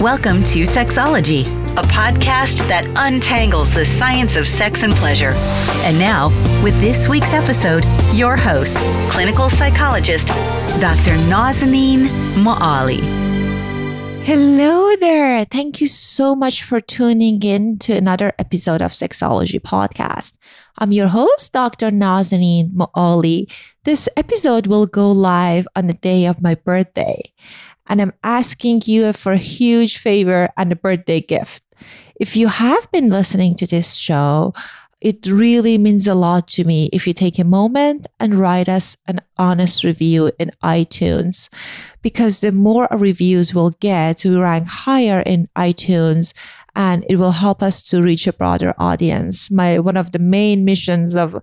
Welcome to Sexology, a podcast that untangles the science of sex and pleasure. And now, with this week's episode, your host, clinical psychologist, Dr. Nazanin Moali. Hello there. Thank you so much for tuning in to another episode of Sexology Podcast. I'm your host, Dr. Nazanin Moali. This episode will go live on the day of my birthday and I'm asking you for a huge favor and a birthday gift. If you have been listening to this show, it really means a lot to me if you take a moment and write us an honest review in iTunes because the more reviews we'll get, we rank higher in iTunes and it will help us to reach a broader audience. My one of the main missions of,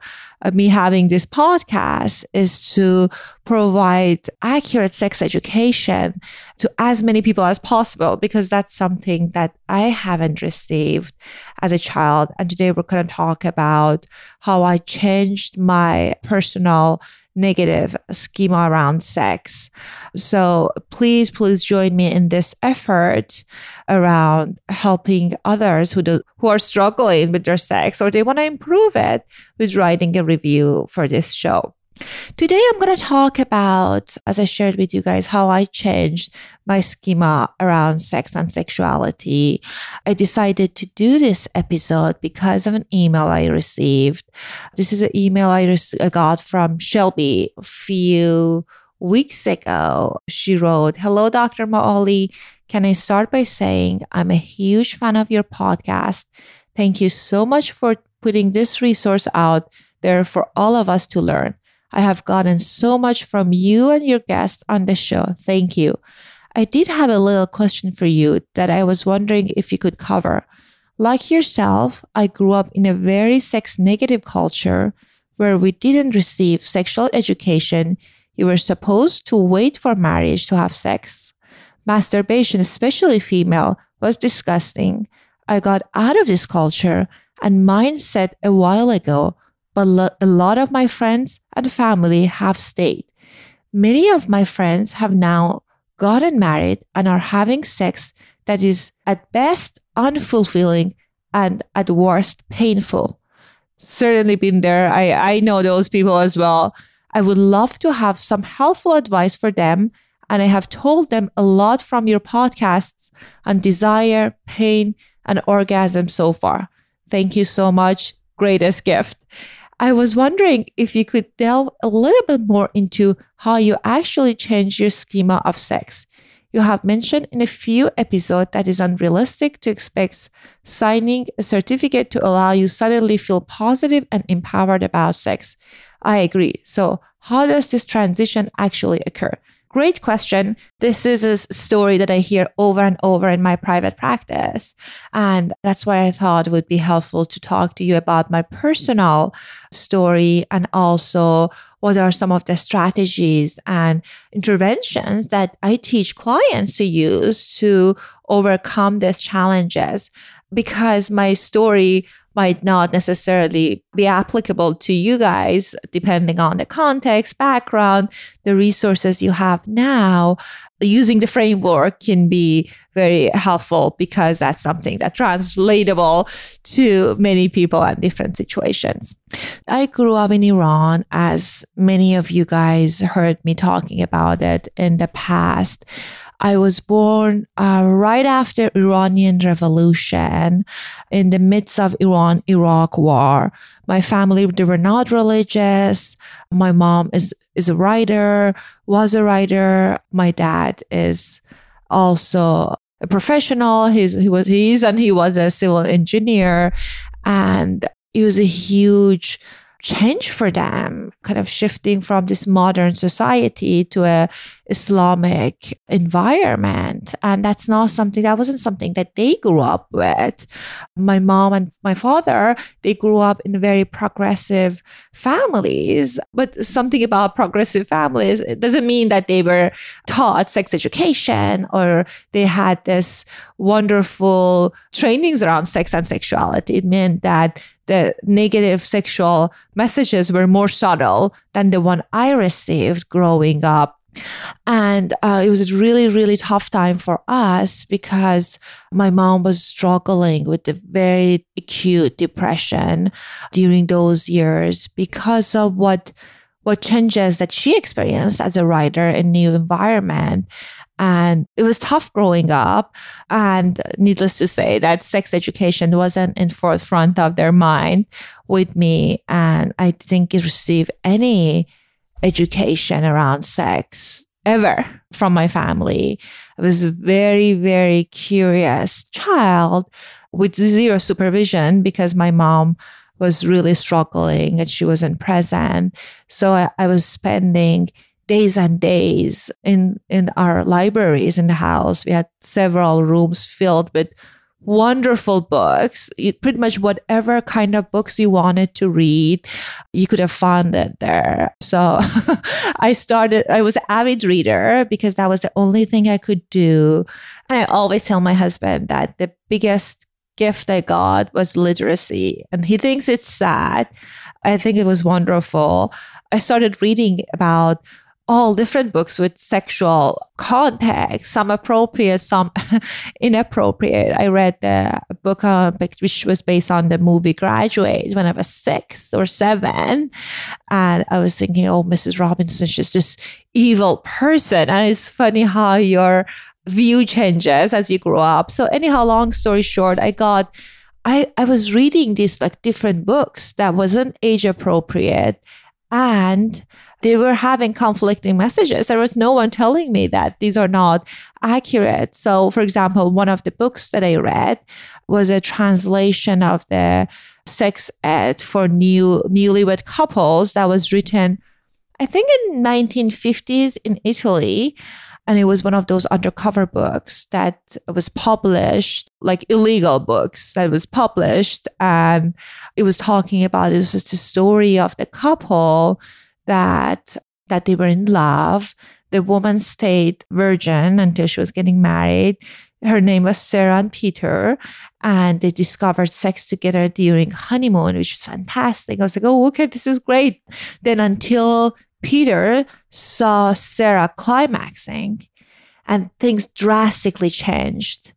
of me having this podcast is to provide accurate sex education to as many people as possible because that's something that I haven't received as a child. And today we're going to talk about how I changed my personal negative schema around sex. So please, please join me in this effort around helping others who do, who are struggling with their sex or they want to improve it with writing a review for this show. Today, I'm going to talk about, as I shared with you guys, how I changed my schema around sex and sexuality. I decided to do this episode because of an email I received. This is an email I got from Shelby a few weeks ago. She wrote, Hello, Dr. Moali. Can I start by saying I'm a huge fan of your podcast? Thank you so much for putting this resource out there for all of us to learn. I have gotten so much from you and your guests on the show. Thank you. I did have a little question for you that I was wondering if you could cover. Like yourself, I grew up in a very sex negative culture where we didn't receive sexual education. You were supposed to wait for marriage to have sex. Masturbation, especially female, was disgusting. I got out of this culture and mindset a while ago but a lot of my friends and family have stayed. Many of my friends have now gotten married and are having sex that is at best unfulfilling and at worst painful. Certainly been there. I, I know those people as well. I would love to have some helpful advice for them. And I have told them a lot from your podcasts on desire, pain, and orgasm so far. Thank you so much. Greatest gift. I was wondering if you could delve a little bit more into how you actually change your schema of sex. You have mentioned in a few episodes that is unrealistic to expect signing a certificate to allow you suddenly feel positive and empowered about sex. I agree. So, how does this transition actually occur? Great question. This is a story that I hear over and over in my private practice. And that's why I thought it would be helpful to talk to you about my personal story and also what are some of the strategies and interventions that I teach clients to use to overcome these challenges. Because my story might not necessarily be applicable to you guys, depending on the context, background, the resources you have now. Using the framework can be very helpful because that's something that's translatable to many people and different situations. I grew up in Iran, as many of you guys heard me talking about it in the past. I was born uh, right after Iranian Revolution in the midst of Iran Iraq war. My family they were not religious. My mom is is a writer, was a writer. My dad is also a professional. He's he was he's and he was a civil engineer, and it was a huge change for them, kind of shifting from this modern society to a Islamic environment. And that's not something that wasn't something that they grew up with. My mom and my father, they grew up in very progressive families, but something about progressive families, it doesn't mean that they were taught sex education or they had this wonderful trainings around sex and sexuality. It meant that the negative sexual messages were more subtle than the one I received growing up And uh, it was a really, really tough time for us because my mom was struggling with a very acute depression during those years because of what what changes that she experienced as a writer in new environment. And it was tough growing up. And needless to say, that sex education wasn't in forefront of their mind with me. And I didn't receive any education around sex ever from my family. I was a very, very curious child with zero supervision because my mom was really struggling and she wasn't present. So I, I was spending days and days in in our libraries in the house. We had several rooms filled with wonderful books. pretty much whatever kind of books you wanted to read, you could have found it there. So I started, I was an avid reader because that was the only thing I could do. And I always tell my husband that the biggest gift I got was literacy. And he thinks it's sad. I think it was wonderful. I started reading about all different books with sexual context, some appropriate, some inappropriate. I read the book uh, on, which was based on the movie Graduate when I was six or seven. And I was thinking, oh, Mrs. Robinson, she's just this evil person. And it's funny how your view changes as you grow up. So anyhow, long story short, I got I, I was reading these like different books that wasn't age appropriate and they were having conflicting messages. There was no one telling me that these are not accurate. So, for example, one of the books that I read was a translation of the sex ed for new newlywed couples that was written, I think, in 1950s in Italy. And it was one of those undercover books that was published, like illegal books that was published. And it was talking about it was just a story of the couple that that they were in love. The woman stayed virgin until she was getting married. Her name was Sarah and Peter, and they discovered sex together during honeymoon, which was fantastic. I was like, oh, okay, this is great. Then until Peter saw Sarah climaxing, and things drastically changed.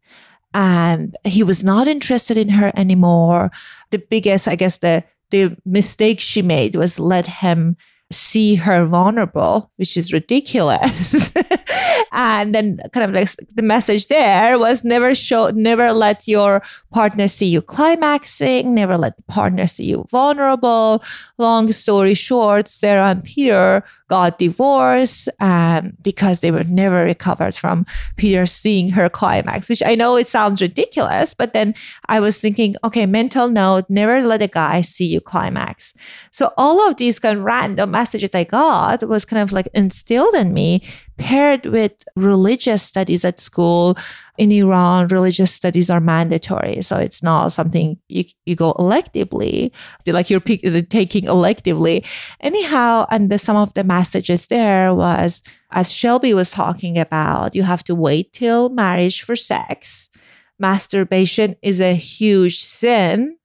And he was not interested in her anymore. The biggest, I guess, the the mistake she made was let him see her vulnerable, which is ridiculous. and then kind of like the message there was never show, never let your partner see you climaxing, never let the partner see you vulnerable. Long story short, Sarah and Peter got divorced um, because they were never recovered from Peter seeing her climax, which I know it sounds ridiculous, but then I was thinking, okay, mental note, never let a guy see you climax. So all of these kind of random messages I got was kind of like instilled in me paired with religious studies at school in Iran, religious studies are mandatory. So it's not something you, you go electively, like you're taking electively. Anyhow, and the, some of the messages there was, as Shelby was talking about, you have to wait till marriage for sex. Masturbation is a huge sin.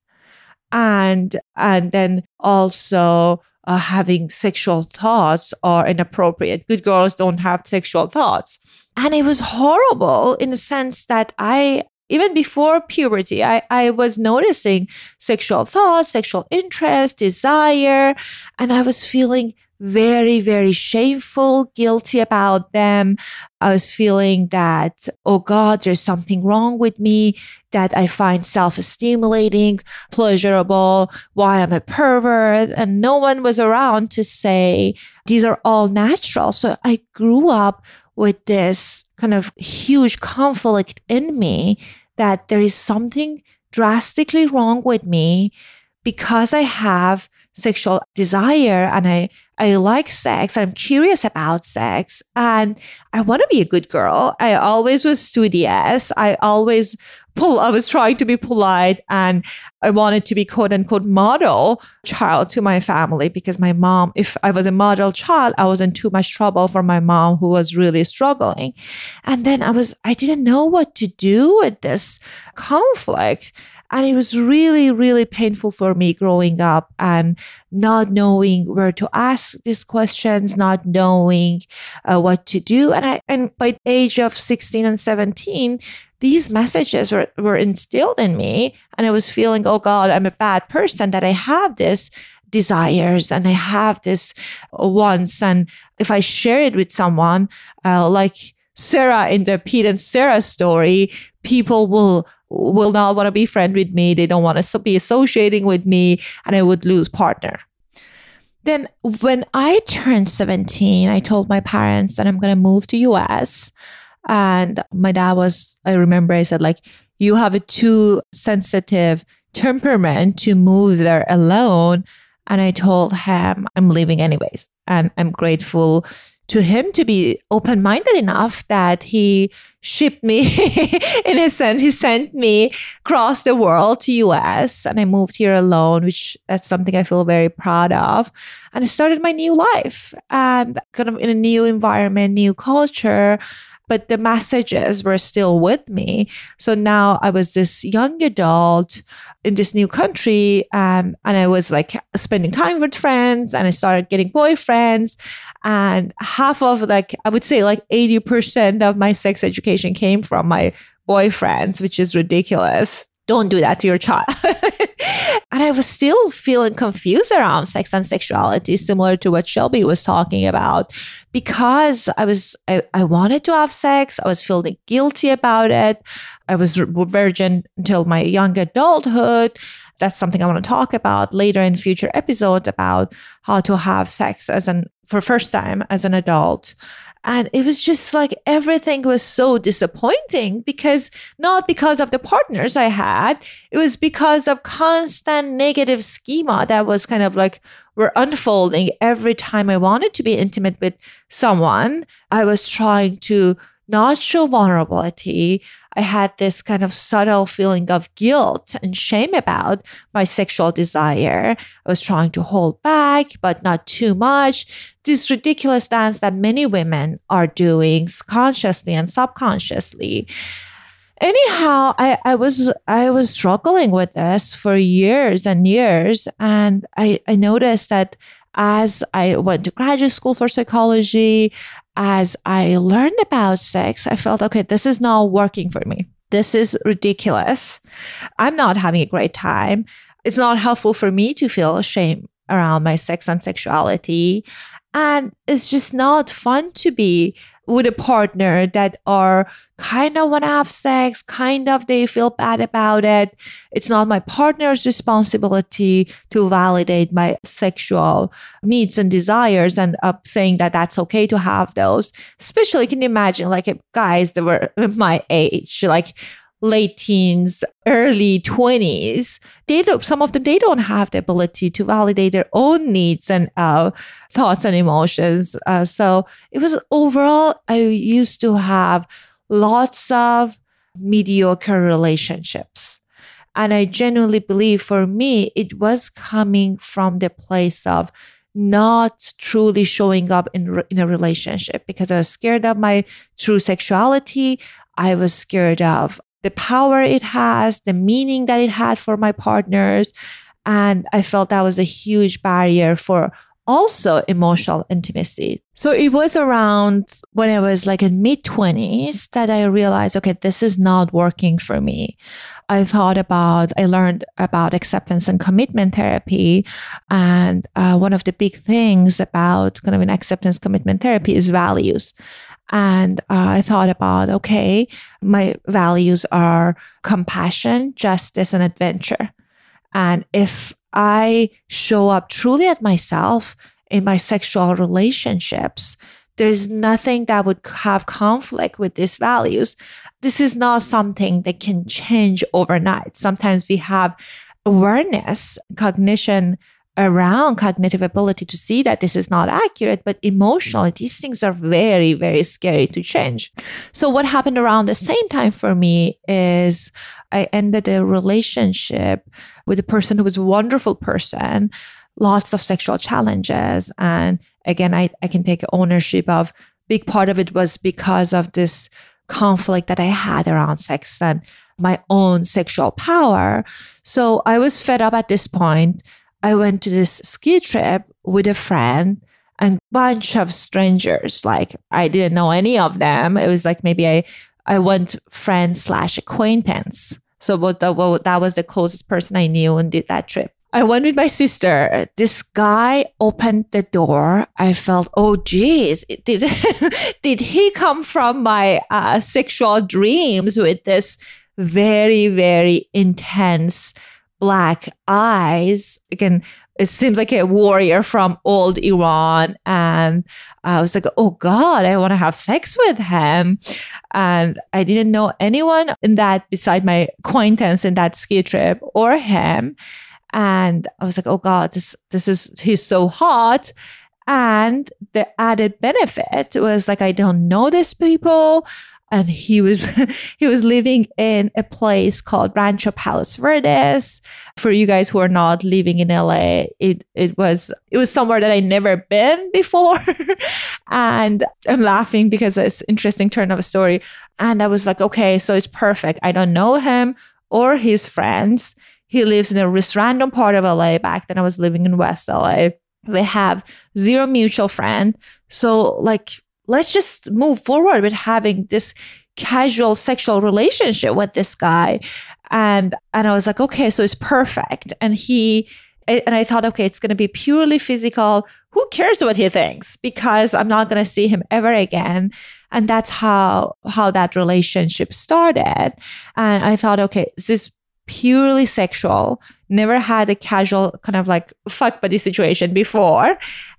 And, and then also uh, having sexual thoughts are inappropriate. Good girls don't have sexual thoughts. And it was horrible in the sense that I, even before puberty, I, I was noticing sexual thoughts, sexual interest, desire, and I was feeling very, very shameful, guilty about them. I was feeling that, oh God, there's something wrong with me that I find self stimulating, pleasurable, why I'm a pervert. And no one was around to say these are all natural. So I grew up with this kind of huge conflict in me that there is something drastically wrong with me because I have sexual desire and I, I like sex. I'm curious about sex and I want to be a good girl. I always was studious. I always pull, I was trying to be polite and I wanted to be quote unquote model child to my family because my mom, if I was a model child, I was in too much trouble for my mom who was really struggling. And then I was, I didn't know what to do with this conflict. And it was really, really painful for me growing up. And not knowing where to ask these questions, not knowing uh, what to do. And I, and by age of 16 and 17, these messages were, were instilled in me. And I was feeling, oh God, I'm a bad person that I have this desires and I have this wants. And if I share it with someone, uh, like Sarah in the Pete and Sarah story, people will will not want to be friend with me. They don't want to be associating with me, and I would lose partner. Then when I turned 17, I told my parents that I'm going to move to US. And my dad was, I remember I said like, you have a too sensitive temperament to move there alone. And I told him I'm leaving anyways. And I'm grateful to him to be open minded enough that he shipped me, in a sense, he sent me across the world to US and I moved here alone, which that's something I feel very proud of. And I started my new life and kind of in a new environment, new culture but the messages were still with me. So now I was this young adult in this new country, um, and I was like spending time with friends, and I started getting boyfriends, and half of like I would say like eighty percent of my sex education came from my boyfriends, which is ridiculous don't do that to your child. and I was still feeling confused around sex and sexuality, similar to what Shelby was talking about, because I was, I, I wanted to have sex. I was feeling guilty about it. I was virgin until my young adulthood. That's something I want to talk about later in future episodes about how to have sex as an, for first time as an adult. And it was just like everything was so disappointing because not because of the partners I had, it was because of constant negative schema that was kind of like were unfolding every time I wanted to be intimate with someone. I was trying to not show vulnerability. I had this kind of subtle feeling of guilt and shame about my sexual desire. I was trying to hold back, but not too much. This ridiculous dance that many women are doing consciously and subconsciously. Anyhow, I, I was I was struggling with this for years and years. And I, I noticed that as I went to graduate school for psychology, as I learned about sex, I felt, okay, this is not working for me. This is ridiculous. I'm not having a great time. It's not helpful for me to feel shame around my sex and sexuality. And it's just not fun to be with a partner that are kind of want to have sex, kind of they feel bad about it. It's not my partner's responsibility to validate my sexual needs and desires and uh, saying that that's okay to have those. Especially, can you imagine like guys that were my age, like late teens, early 20s, they don't, some of them, they don't have the ability to validate their own needs and uh, thoughts and emotions. Uh, so it was overall, I used to have lots of mediocre relationships. And I genuinely believe for me, it was coming from the place of not truly showing up in, in a relationship because I was scared of my true sexuality. I was scared of the power it has, the meaning that it had for my partners. And I felt that was a huge barrier for also emotional intimacy. So it was around when I was like in mid 20s that I realized, okay, this is not working for me. I thought about, I learned about acceptance and commitment therapy. And uh, one of the big things about kind of an acceptance commitment therapy is values. And uh, I thought about, okay, my values are compassion, justice, and adventure. And if I show up truly as myself in my sexual relationships, there's nothing that would have conflict with these values. This is not something that can change overnight. Sometimes we have awareness, cognition around cognitive ability to see that this is not accurate, but emotionally, these things are very, very scary to change. So what happened around the same time for me is I ended a relationship with a person who was a wonderful person, lots of sexual challenges. And again, I, I can take ownership of big part of it was because of this conflict that I had around sex and my own sexual power. So I was fed up at this point I went to this ski trip with a friend and bunch of strangers. Like I didn't know any of them. It was like maybe I I went friend slash acquaintance. So what the, well, that was the closest person I knew and did that trip. I went with my sister. This guy opened the door. I felt, oh, geez, did, did he come from my uh, sexual dreams with this very, very intense black eyes? Again, it seems like a warrior from old Iran. And I was like, oh God, I want to have sex with him. And I didn't know anyone in that beside my acquaintance in that ski trip or him. And I was like, oh God, this, this is, he's so hot. And the added benefit was like, I don't know these people. And he was, he was living in a place called Rancho Palos Verdes. For you guys who are not living in LA, it, it was, it was somewhere that I never been before. and I'm laughing because it's interesting turn of a story. And I was like, okay, so it's perfect. I don't know him or his friends he lives in a random part of LA. Back then, I was living in West LA. We have zero mutual friend. So, like, let's just move forward with having this casual sexual relationship with this guy. And and I was like, okay, so it's perfect. And he and I thought, okay, it's going to be purely physical. Who cares what he thinks? Because I'm not going to see him ever again. And that's how how that relationship started. And I thought, okay, this is purely sexual, never had a casual kind of like fuck buddy situation before.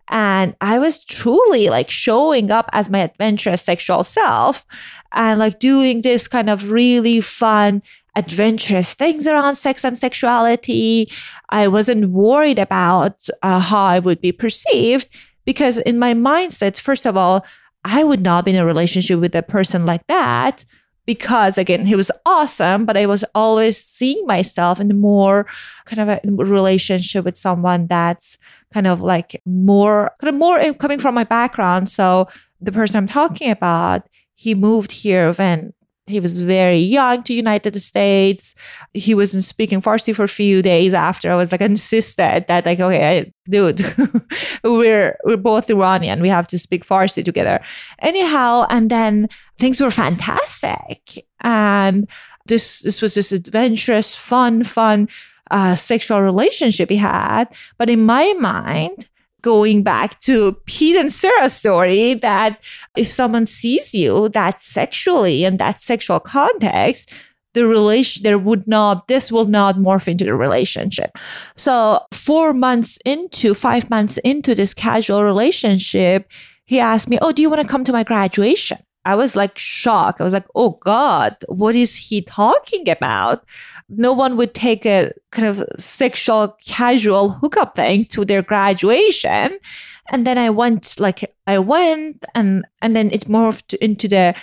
And I was truly like showing up as my adventurous sexual self and like doing this kind of really fun, adventurous things around sex and sexuality. I wasn't worried about uh, how I would be perceived because in my mindset, first of all, I would not be in a relationship with a person like that because again he was awesome but i was always seeing myself in more kind of a relationship with someone that's kind of like more kind of more coming from my background. So the person i'm talking about he moved here when he was very young to United States. He wasn't speaking Farsi for a few days after. I was like insisted that like, okay, dude, we're we're both Iranian. We have to speak Farsi together. Anyhow, and then things were fantastic. And this this was this adventurous, fun, fun uh, sexual relationship he had. But in my mind, going back to Pete and Sarah's story that if someone sees you that sexually in that sexual context, the relation there would not this will not morph into the relationship. So four months into five months into this casual relationship he asked me oh do you want to come to my graduation I was like shocked. I was like, oh God, what is he talking about? No one would take a kind of sexual casual hookup thing to their graduation. And then I went, like, I went and, and then it morphed into the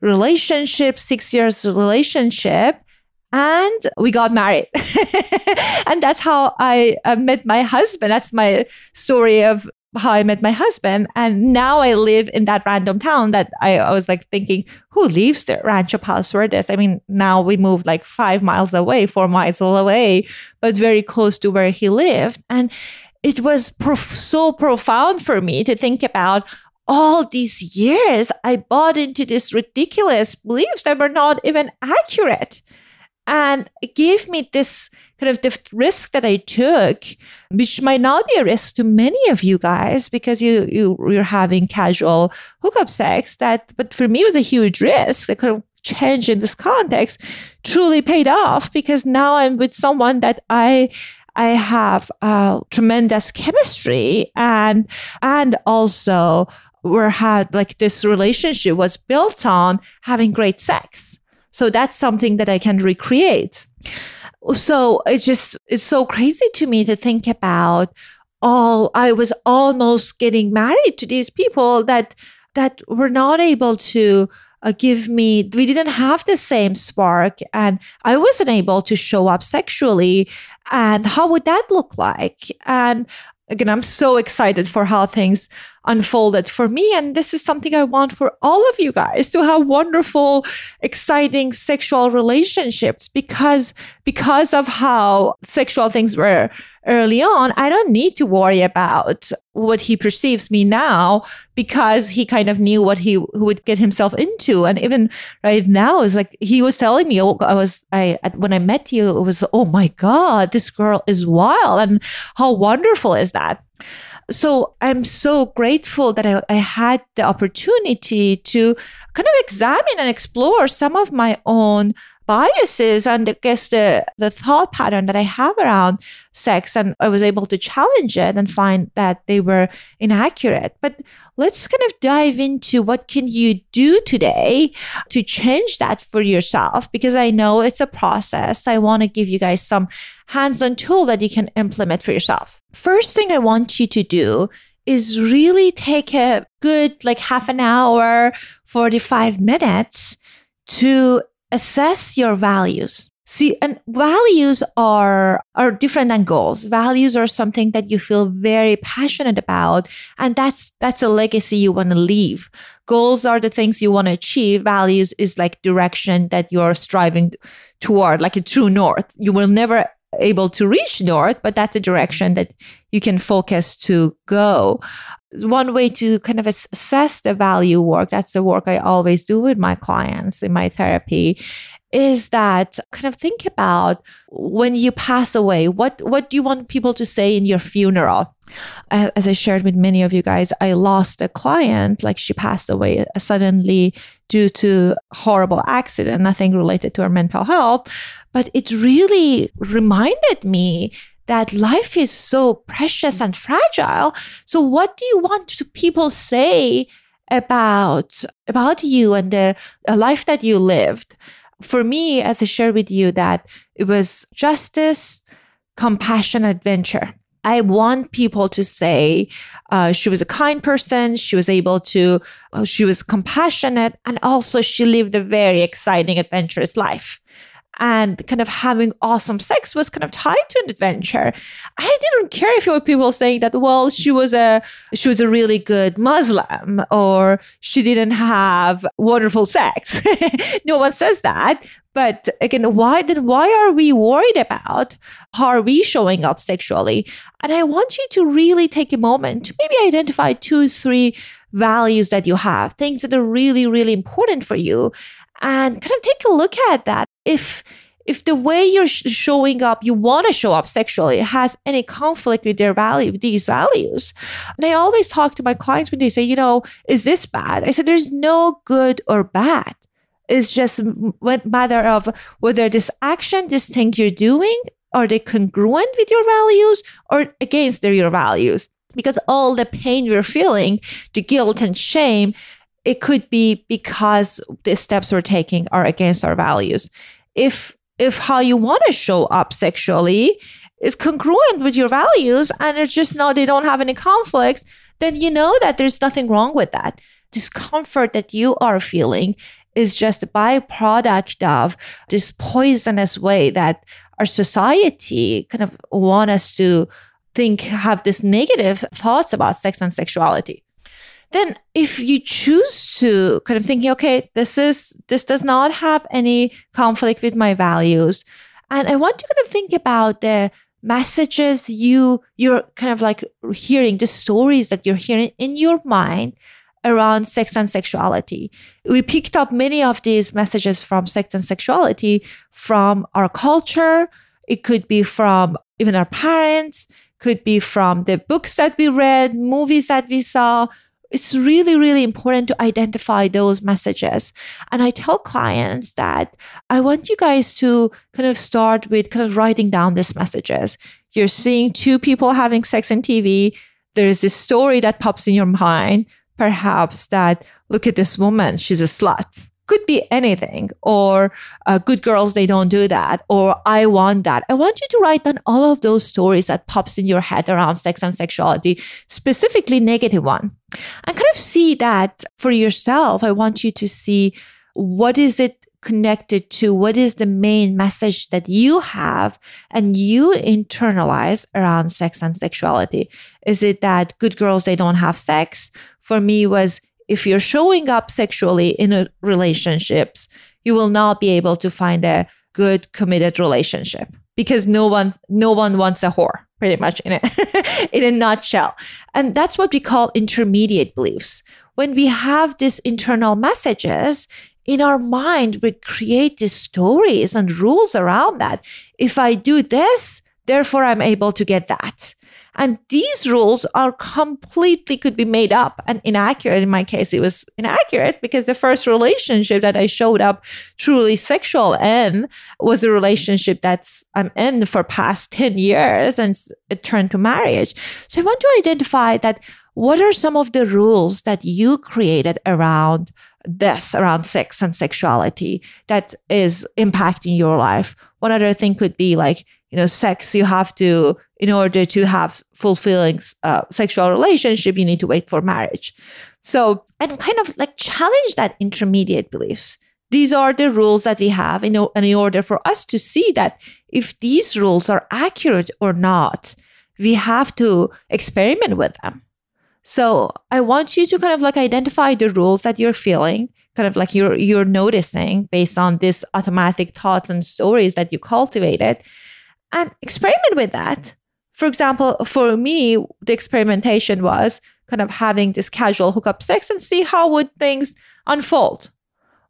relationship, six years relationship. And we got married. and that's how I uh, met my husband. That's my story of how I met my husband. And now I live in that random town that I, I was like thinking, who leaves the Rancho Palos Verdes. I mean, now we moved like five miles away, four miles away, but very close to where he lived. And it was prof- so profound for me to think about all these years I bought into these ridiculous beliefs that were not even accurate. And it gave me this kind of the risk that I took, which might not be a risk to many of you guys because you, you you're having casual hookup sex. That, but for me, it was a huge risk. That kind of change in this context truly paid off because now I'm with someone that I I have uh, tremendous chemistry and and also we're had like this relationship was built on having great sex. So that's something that I can recreate. So it's just, it's so crazy to me to think about all, I was almost getting married to these people that, that were not able to uh, give me we didn't have the same spark and i wasn't able to show up sexually and how would that look like and again i'm so excited for how things unfolded for me. And this is something I want for all of you guys to have wonderful, exciting sexual relationships because, because of how sexual things were early on, I don't need to worry about what he perceives me now because he kind of knew what he would get himself into. And even right now is like he was telling me, oh, I was I when I met you, it was oh my god, this girl is wild, and how wonderful is that? So I'm so grateful that I, I had the opportunity to kind of examine and explore some of my own biases and I guess the, the thought pattern that I have around sex. And I was able to challenge it and find that they were inaccurate. But let's kind of dive into what can you do today to change that for yourself? Because I know it's a process. I want to give you guys some hands-on tool that you can implement for yourself. First thing I want you to do is really take a good like half an hour, 45 minutes to assess your values. See, and values are, are different than goals. Values are something that you feel very passionate about. And that's, that's a legacy you want to leave. Goals are the things you want to achieve. Values is like direction that you're striving toward, like a true north. You will never able to reach north, but that's a direction that you can focus to go. One way to kind of assess the value work, that's the work I always do with my clients in my therapy, is that kind of think about when you pass away, what, what do you want people to say in your funeral? As I shared with many of you guys, I lost a client, like she passed away uh, suddenly due to horrible accident, nothing related to her mental health. But it really reminded me that life is so precious and fragile. So what do you want people say about about you and the, the life that you lived? For me, as I share with you, that it was justice, compassion, adventure. I want people to say uh, she was a kind person. She was able to, uh, she was compassionate, and also she lived a very exciting, adventurous life and kind of having awesome sex was kind of tied to an adventure. I didn't care if you were people saying that, well, she was a she was a really good Muslim or she didn't have wonderful sex. no one says that. But again, why then why are we worried about how are we showing up sexually? And I want you to really take a moment to maybe identify two, three values that you have, things that are really, really important for you and kind of take a look at that. If if the way you're sh- showing up, you want to show up sexually, has any conflict with their value, these values. And I always talk to my clients when they say, you know, is this bad? I said, there's no good or bad. It's just a matter of whether this action, this thing you're doing, are they congruent with your values or against their, your values? Because all the pain we're feeling, the guilt and shame, it could be because the steps we're taking are against our values. If if how you want to show up sexually is congruent with your values and it's just not they don't have any conflicts, then you know that there's nothing wrong with that. Discomfort that you are feeling is just a byproduct of this poisonous way that our society kind of want us to think have this negative thoughts about sex and sexuality then if you choose to kind of thinking, okay, this is, this does not have any conflict with my values. And I want you to kind of think about the messages you, you're kind of like hearing, the stories that you're hearing in your mind around sex and sexuality. We picked up many of these messages from sex and sexuality from our culture. It could be from even our parents, could be from the books that we read, movies that we saw, it's really, really important to identify those messages. And I tell clients that I want you guys to kind of start with kind of writing down these messages. You're seeing two people having sex on TV. There's this story that pops in your mind, perhaps that look at this woman, she's a slut could be anything or uh, good girls they don't do that or i want that i want you to write down all of those stories that pops in your head around sex and sexuality specifically negative one and kind of see that for yourself i want you to see what is it connected to what is the main message that you have and you internalize around sex and sexuality. Is it that good girls, they don't have sex? For me was if you're showing up sexually in a relationships, you will not be able to find a good committed relationship because no one no one wants a whore pretty much in it in a nutshell. And that's what we call intermediate beliefs. When we have these internal messages in our mind we create these stories and rules around that. If i do this therefore i'm able to get that and these rules are completely could be made up and inaccurate. In my case, it was inaccurate because the first relationship that I showed up truly sexual in was a relationship that's I'm in for past 10 years and it turned to marriage. So I want to identify that what are some of the rules that you created around this, around sex and sexuality that is impacting your life? One other thing could be like, you know, sex, you have to in order to have fulfilling uh, sexual relationship, you need to wait for marriage. So, and kind of like challenge that intermediate beliefs. These are the rules that we have in, in order for us to see that if these rules are accurate or not, we have to experiment with them. So I want you to kind of like identify the rules that you're feeling, kind of like you're you're noticing based on these automatic thoughts and stories that you cultivated, and experiment with that for example, for me, the experimentation was kind of having this casual hookup sex and see how would things unfold.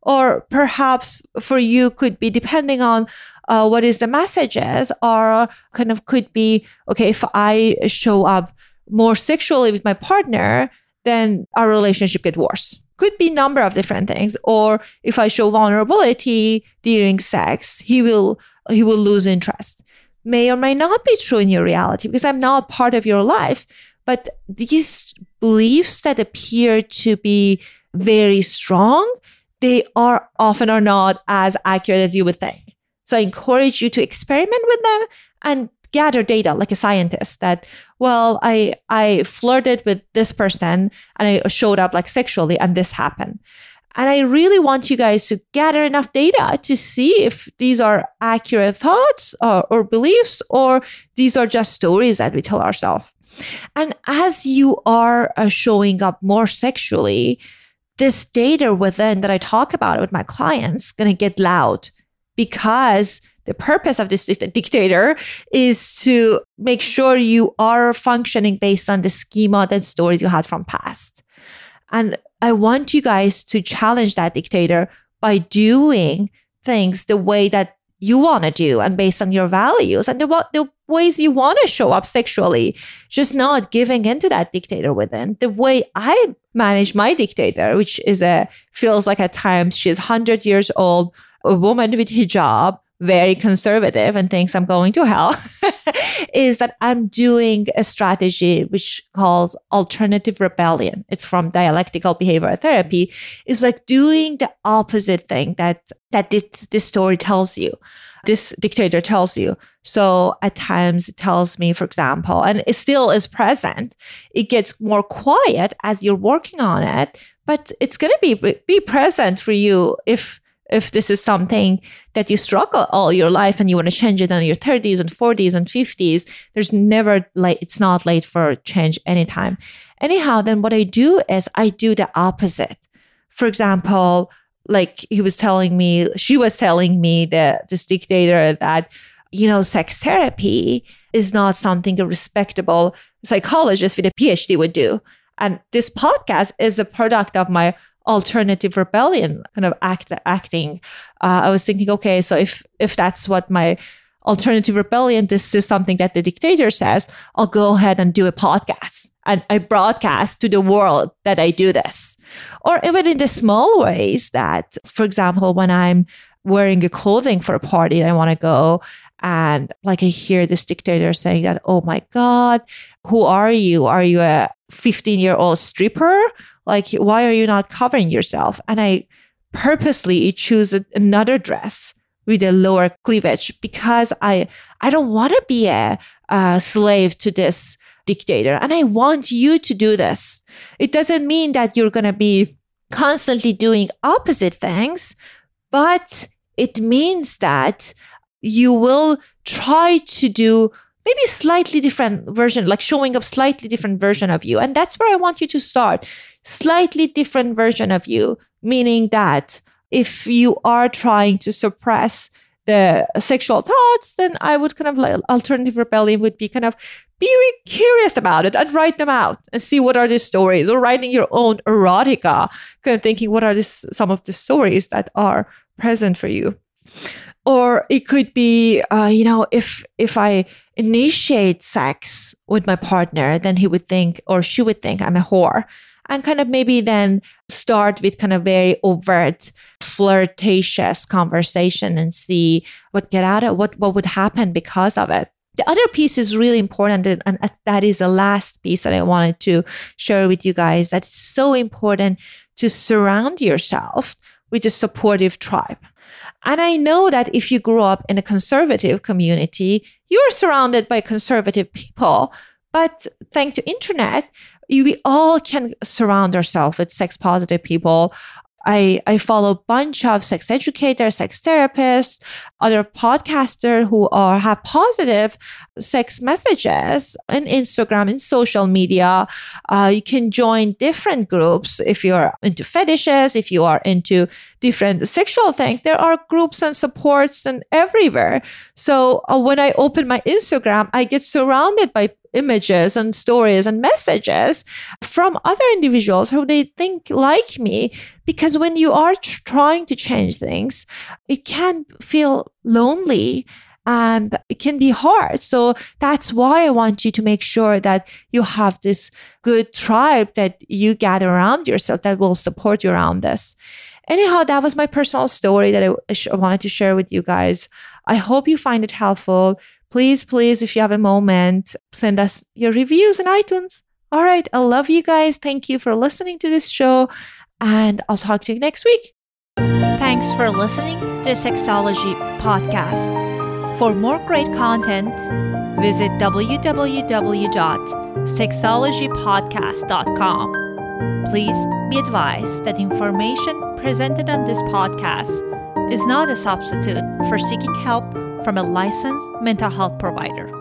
Or perhaps for you could be depending on uh, what is the messages or kind of could be, okay, if I show up more sexually with my partner, then our relationship get worse. Could be number of different things. Or if I show vulnerability during sex, he will, he will lose interest may or may not be true in your reality because I'm not part of your life. But these beliefs that appear to be very strong, they are often are not as accurate as you would think. So I encourage you to experiment with them and gather data like a scientist that well i i flirted with this person and i showed up like sexually and this happened and I really want you guys to gather enough data to see if these are accurate thoughts or, or, beliefs or these are just stories that we tell ourselves. And as you are uh, showing up more sexually, this data within that I talk about with my clients going to get loud because the purpose of this dictator is to make sure you are functioning based on the schema and stories you had from past. And I want you guys to challenge that dictator by doing things the way that you want to do and based on your values and the, the ways you want to show up sexually, just not giving into that dictator within. The way I manage my dictator, which is a feels like at times she's 100 years old, a woman with hijab, very conservative and thinks I'm going to hell is that I'm doing a strategy which calls alternative rebellion. It's from dialectical behavioral therapy. It's like doing the opposite thing that, that this, this story tells you. This dictator tells you. So at times it tells me, for example, and it still is present. It gets more quiet as you're working on it, but it's going to be, be present for you if if this is something that you struggle all your life and you want to change it in your 30s and 40s and 50s, there's never late, it's not late for change anytime. Anyhow, then what I do is I do the opposite. For example, like he was telling me, she was telling me, the, this dictator, that, you know, sex therapy is not something a respectable psychologist with a PhD would do. And this podcast is a product of my alternative rebellion kind of act acting. Uh, I was thinking, okay, so if if that's what my alternative rebellion, this is something that the dictator says, I'll go ahead and do a podcast and I broadcast to the world that I do this. Or even in the small ways that, for example, when I'm wearing a clothing for a party and I want to go and like I hear this dictator saying that, oh my God, who are you? Are you a 15 year old stripper? Like, why are you not covering yourself? And I purposely choose another dress with a lower cleavage because I, I don't want to be a, a slave to this dictator. And I want you to do this. It doesn't mean that you're going to be constantly doing opposite things, but it means that you will try to do maybe slightly different version like showing a slightly different version of you and that's where i want you to start slightly different version of you meaning that if you are trying to suppress the sexual thoughts then i would kind of like alternative rebellion would be kind of be curious about it and write them out and see what are the stories or writing your own erotica kind of thinking what are this, some of the stories that are present for you. Or it could be uh, you know if if i initiate sex with my partner then he would think or she would think i'm a whore and kind of maybe then start with kind of very overt flirtatious conversation and see what get out of what what would happen because of it the other piece is really important and that is the last piece that i wanted to share with you guys that's so important to surround yourself with a supportive tribe and I know that if you grew up in a conservative community, you're surrounded by conservative people. But thanks to internet, we all can surround ourselves with sex positive people I, I follow a bunch of sex educators, sex therapists, other podcasters who are have positive sex messages in Instagram, in social media. Uh, you can join different groups if you're into fetishes, if you are into different sexual things. There are groups and supports and everywhere. So uh, when I open my Instagram, I get surrounded by images and stories and messages from other individuals who they think like me. Because when you are tr- trying to change things, it can feel lonely and it can be hard. So that's why I want you to make sure that you have this good tribe that you gather around yourself that will support you around this. Anyhow, that was my personal story that I wanted to share with you guys. I hope you find it helpful please, please, if you have a moment, send us your reviews on iTunes. All right. I love you guys. Thank you for listening to this show, and I'll talk to you next week. Thanks for listening to Sexology Podcast. For more great content, visit www.sexologypodcast.com. Please be advised that information presented on this podcast is not a substitute for seeking help from a licensed mental health provider.